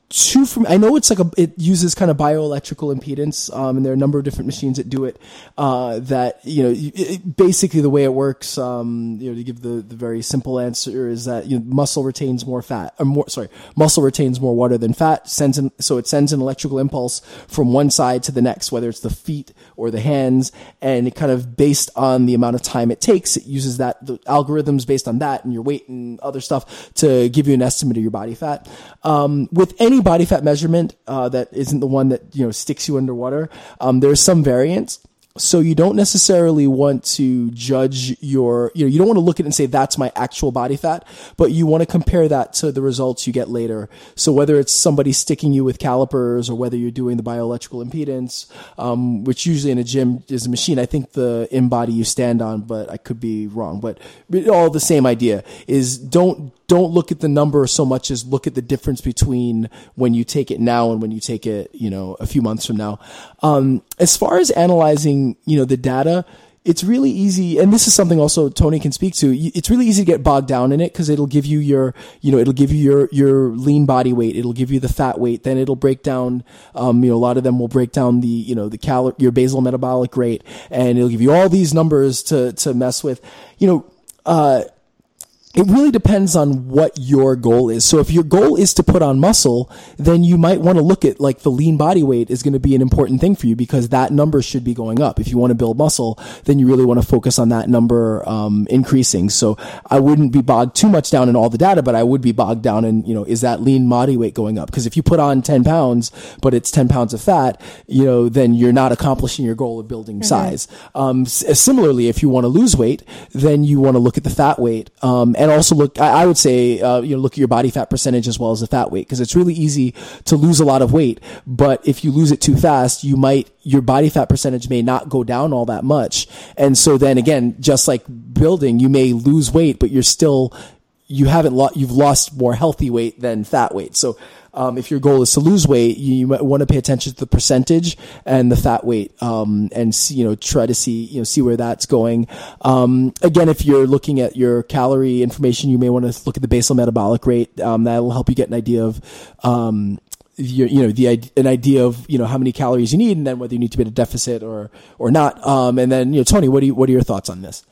too from. I know it's like a. It uses kind of bioelectrical impedance, um, and there are a number of different machines that do it. Uh, that you know, it, basically the way it works. Um, you know, to give the the very simple answer is that you know, muscle retains more fat, or more. Sorry, muscle retains more water than fat. Sends so it sends an electrical impulse from one side to the next, whether it's the feet or the hands, and it kind of based on the amount of time it takes, it uses that the algorithms based on that and your weight and other stuff to give you an estimate of your body fat. Um, with any body fat measurement uh, that isn't the one that you know sticks you underwater, um, there's some variance. So you don't necessarily want to judge your, you know, you don't want to look at it and say that's my actual body fat, but you want to compare that to the results you get later. So whether it's somebody sticking you with calipers or whether you're doing the bioelectrical impedance, um, which usually in a gym is a machine. I think the InBody you stand on, but I could be wrong. But but all the same idea is don't don't look at the number so much as look at the difference between when you take it now and when you take it, you know, a few months from now. Um, as far as analyzing, you know, the data, it's really easy. And this is something also Tony can speak to. It's really easy to get bogged down in it because it'll give you your, you know, it'll give you your, your lean body weight. It'll give you the fat weight. Then it'll break down, um, you know, a lot of them will break down the, you know, the cal, your basal metabolic rate and it'll give you all these numbers to, to mess with, you know, uh, it really depends on what your goal is. So if your goal is to put on muscle, then you might want to look at like the lean body weight is going to be an important thing for you because that number should be going up. If you want to build muscle, then you really want to focus on that number um, increasing. So I wouldn't be bogged too much down in all the data, but I would be bogged down in you know is that lean body weight going up? Because if you put on ten pounds, but it's ten pounds of fat, you know then you're not accomplishing your goal of building size. Um, similarly, if you want to lose weight, then you want to look at the fat weight. Um, and also look, I, I would say, uh, you know, look at your body fat percentage as well as the fat weight because it's really easy to lose a lot of weight. But if you lose it too fast, you might, your body fat percentage may not go down all that much. And so then again, just like building, you may lose weight, but you're still, you haven't lo- you've lost more healthy weight than fat weight. So, um, if your goal is to lose weight, you, you might want to pay attention to the percentage and the fat weight, um, and see, you know, try to see, you know, see where that's going. Um, again, if you're looking at your calorie information, you may want to look at the basal metabolic rate. Um, that'll help you get an idea of, um, your, you know, the an idea of you know how many calories you need, and then whether you need to be at a deficit or or not. Um, and then you know, Tony, what do you what are your thoughts on this?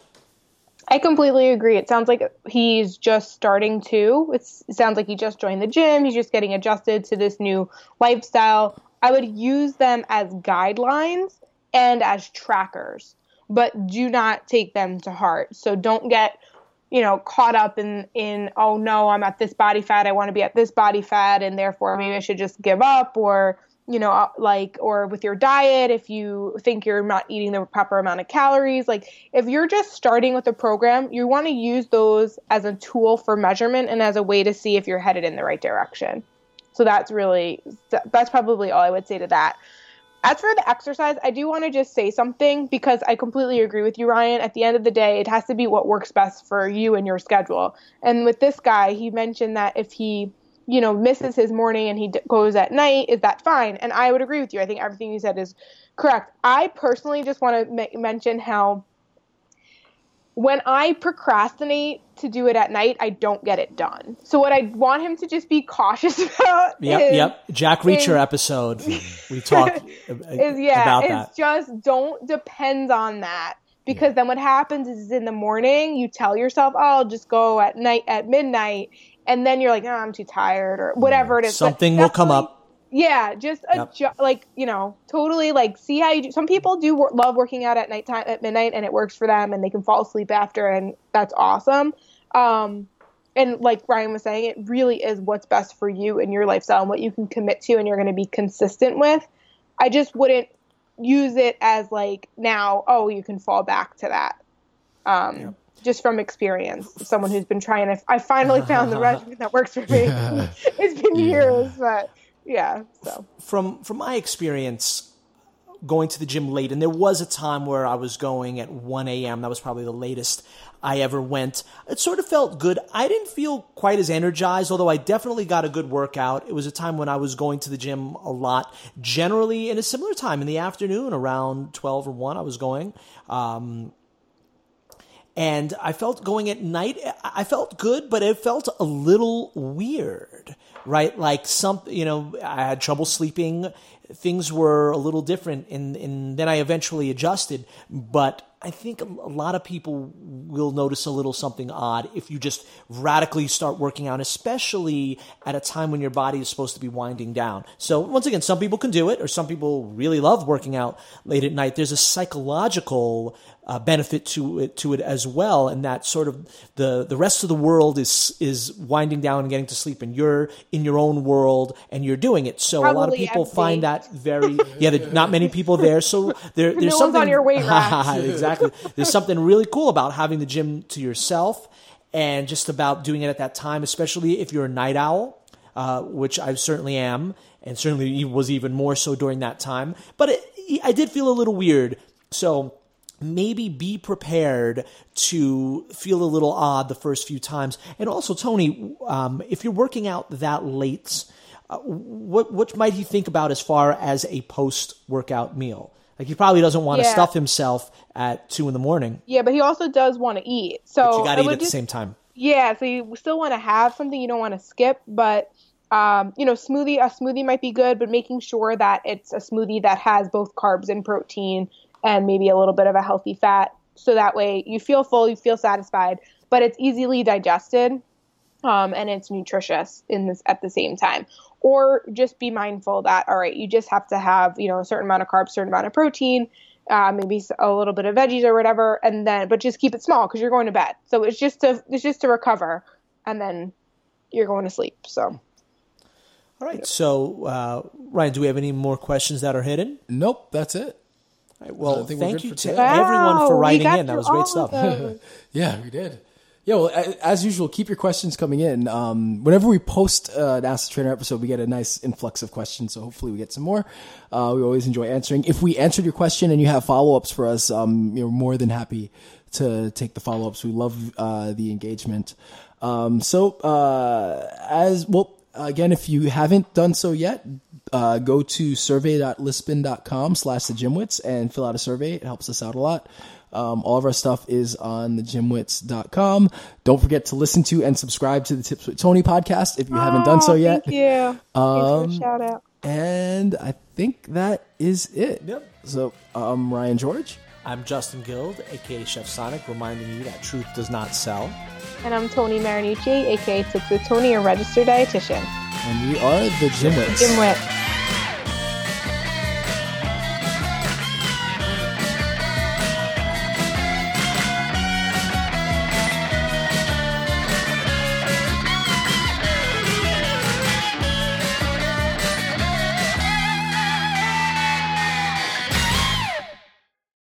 I completely agree. It sounds like he's just starting to. It's, it sounds like he just joined the gym. He's just getting adjusted to this new lifestyle. I would use them as guidelines and as trackers, but do not take them to heart. So don't get, you know, caught up in in oh no, I'm at this body fat. I want to be at this body fat, and therefore maybe I should just give up or you know, uh, like, or with your diet, if you think you're not eating the proper amount of calories, like, if you're just starting with a program, you want to use those as a tool for measurement and as a way to see if you're headed in the right direction. So that's really, that's probably all I would say to that. As for the exercise, I do want to just say something because I completely agree with you, Ryan. At the end of the day, it has to be what works best for you and your schedule. And with this guy, he mentioned that if he, you know, misses his morning and he d- goes at night, is that fine? And I would agree with you. I think everything you said is correct. I personally just want to ma- mention how when I procrastinate to do it at night, I don't get it done. So what I want him to just be cautious about Yep, is, yep. Jack Reacher is- episode. We talked is yeah, about it's that. just don't depend on that. Because then what happens is in the morning you tell yourself, oh, I'll just go at night at midnight, and then you're like, oh, I'm too tired or whatever it is. But Something will come up. Yeah, just Yep. adju- like you know, totally like see how you do. Some people do wor- love working out at nighttime at midnight, and it works for them, and they can fall asleep after, and that's awesome. Um, and like Ryan was saying, it really is what's best for you and your lifestyle and what you can commit to, and you're going to be consistent with. I just wouldn't use it as like now, oh, you can fall back to that. Um, Just from experience, someone who's been trying. To, I finally found the regimen that works for me. it's been years, but yeah. So. From from my experience going to the gym late and there was a time where i was going at 1 a.m that was probably the latest i ever went it sort of felt good. I didn't feel quite as energized although i definitely got a good workout. It was a time when i was going to the gym a lot generally in a similar time in the afternoon around 12 or 1 i was going. Um, and I felt going at night, I felt good, but it felt a little weird, right? Like some, you know, I had trouble sleeping. Things were a little different, and, and then I eventually adjusted. But I think a lot of people will notice a little something odd if you just radically start working out, especially at a time when your body is supposed to be winding down. So, once again, some people can do it, or some people really love working out late at night. There's a psychological uh, benefit to it to it as well, and that sort of the the rest of the world is is winding down and getting to sleep, and you're in your own world and you're doing it. So a lot of people empty. find that very yeah. There, not many people there, so there, there's one's on something your weight rack. exactly. There's something really cool about having the gym to yourself, and just about doing it at that time, especially if you're a night owl, uh, which I certainly am, and certainly was even more so during that time. But it, I did feel a little weird, so maybe be prepared to feel a little odd the first few times. And also, Tony, um, if you're working out that late, uh, what what might he think about as far as a post workout meal? Like he probably doesn't want to Yeah. stuff himself at two in the morning, yeah, but he also does want to eat. So but you got to eat at the same time. Yeah, so you still want to have something you don't want to skip, but um, you know, smoothie a smoothie might be good, but making sure that it's a smoothie that has both carbs and protein and maybe a little bit of a healthy fat, so that way you feel full, you feel satisfied, but it's easily digested, um, and it's nutritious in this at the same time. Or just be mindful that all right, you just have to have you know a certain amount of carbs, certain amount of protein, uh, maybe a little bit of veggies or whatever, and then but just keep it small because you're going to bed. So it's just to it's just to recover, and then you're going to sleep. So All right. So, uh, Ryan, do we have any more questions that are hidden? Nope, that's it. All right, well, I thank you for to today. everyone for writing in. That was great stuff. Yeah, we did. Yeah, well, as usual, keep your questions coming in. Um, whenever we post uh, an Ask the Trainer episode, we get a nice influx of questions. So hopefully, we get some more. Uh, we always enjoy answering. If we answered your question and you have follow ups for us, um, you're more than happy to take the follow ups. We love uh, the engagement. Um, so, uh, as well, again, if you haven't done so yet, uh, go to survey.libsyn.com slash the gymwits and fill out a survey. It helps us out a lot. Um, all of our stuff is on thegymwits.com. Don't forget to listen to and subscribe to the Tips with Tony podcast if you haven't done so Oh, yet. Thank you. Thanks for Um, the shout out. And I think that is it. Yep. So, um, Ryan George. I'm Justin Guild, aka Chef Sonic, reminding you that truth does not sell. And I'm Tony Marinucci, aka Tips with Tony, a registered dietitian. And we are the Gymwits. Gym Wit.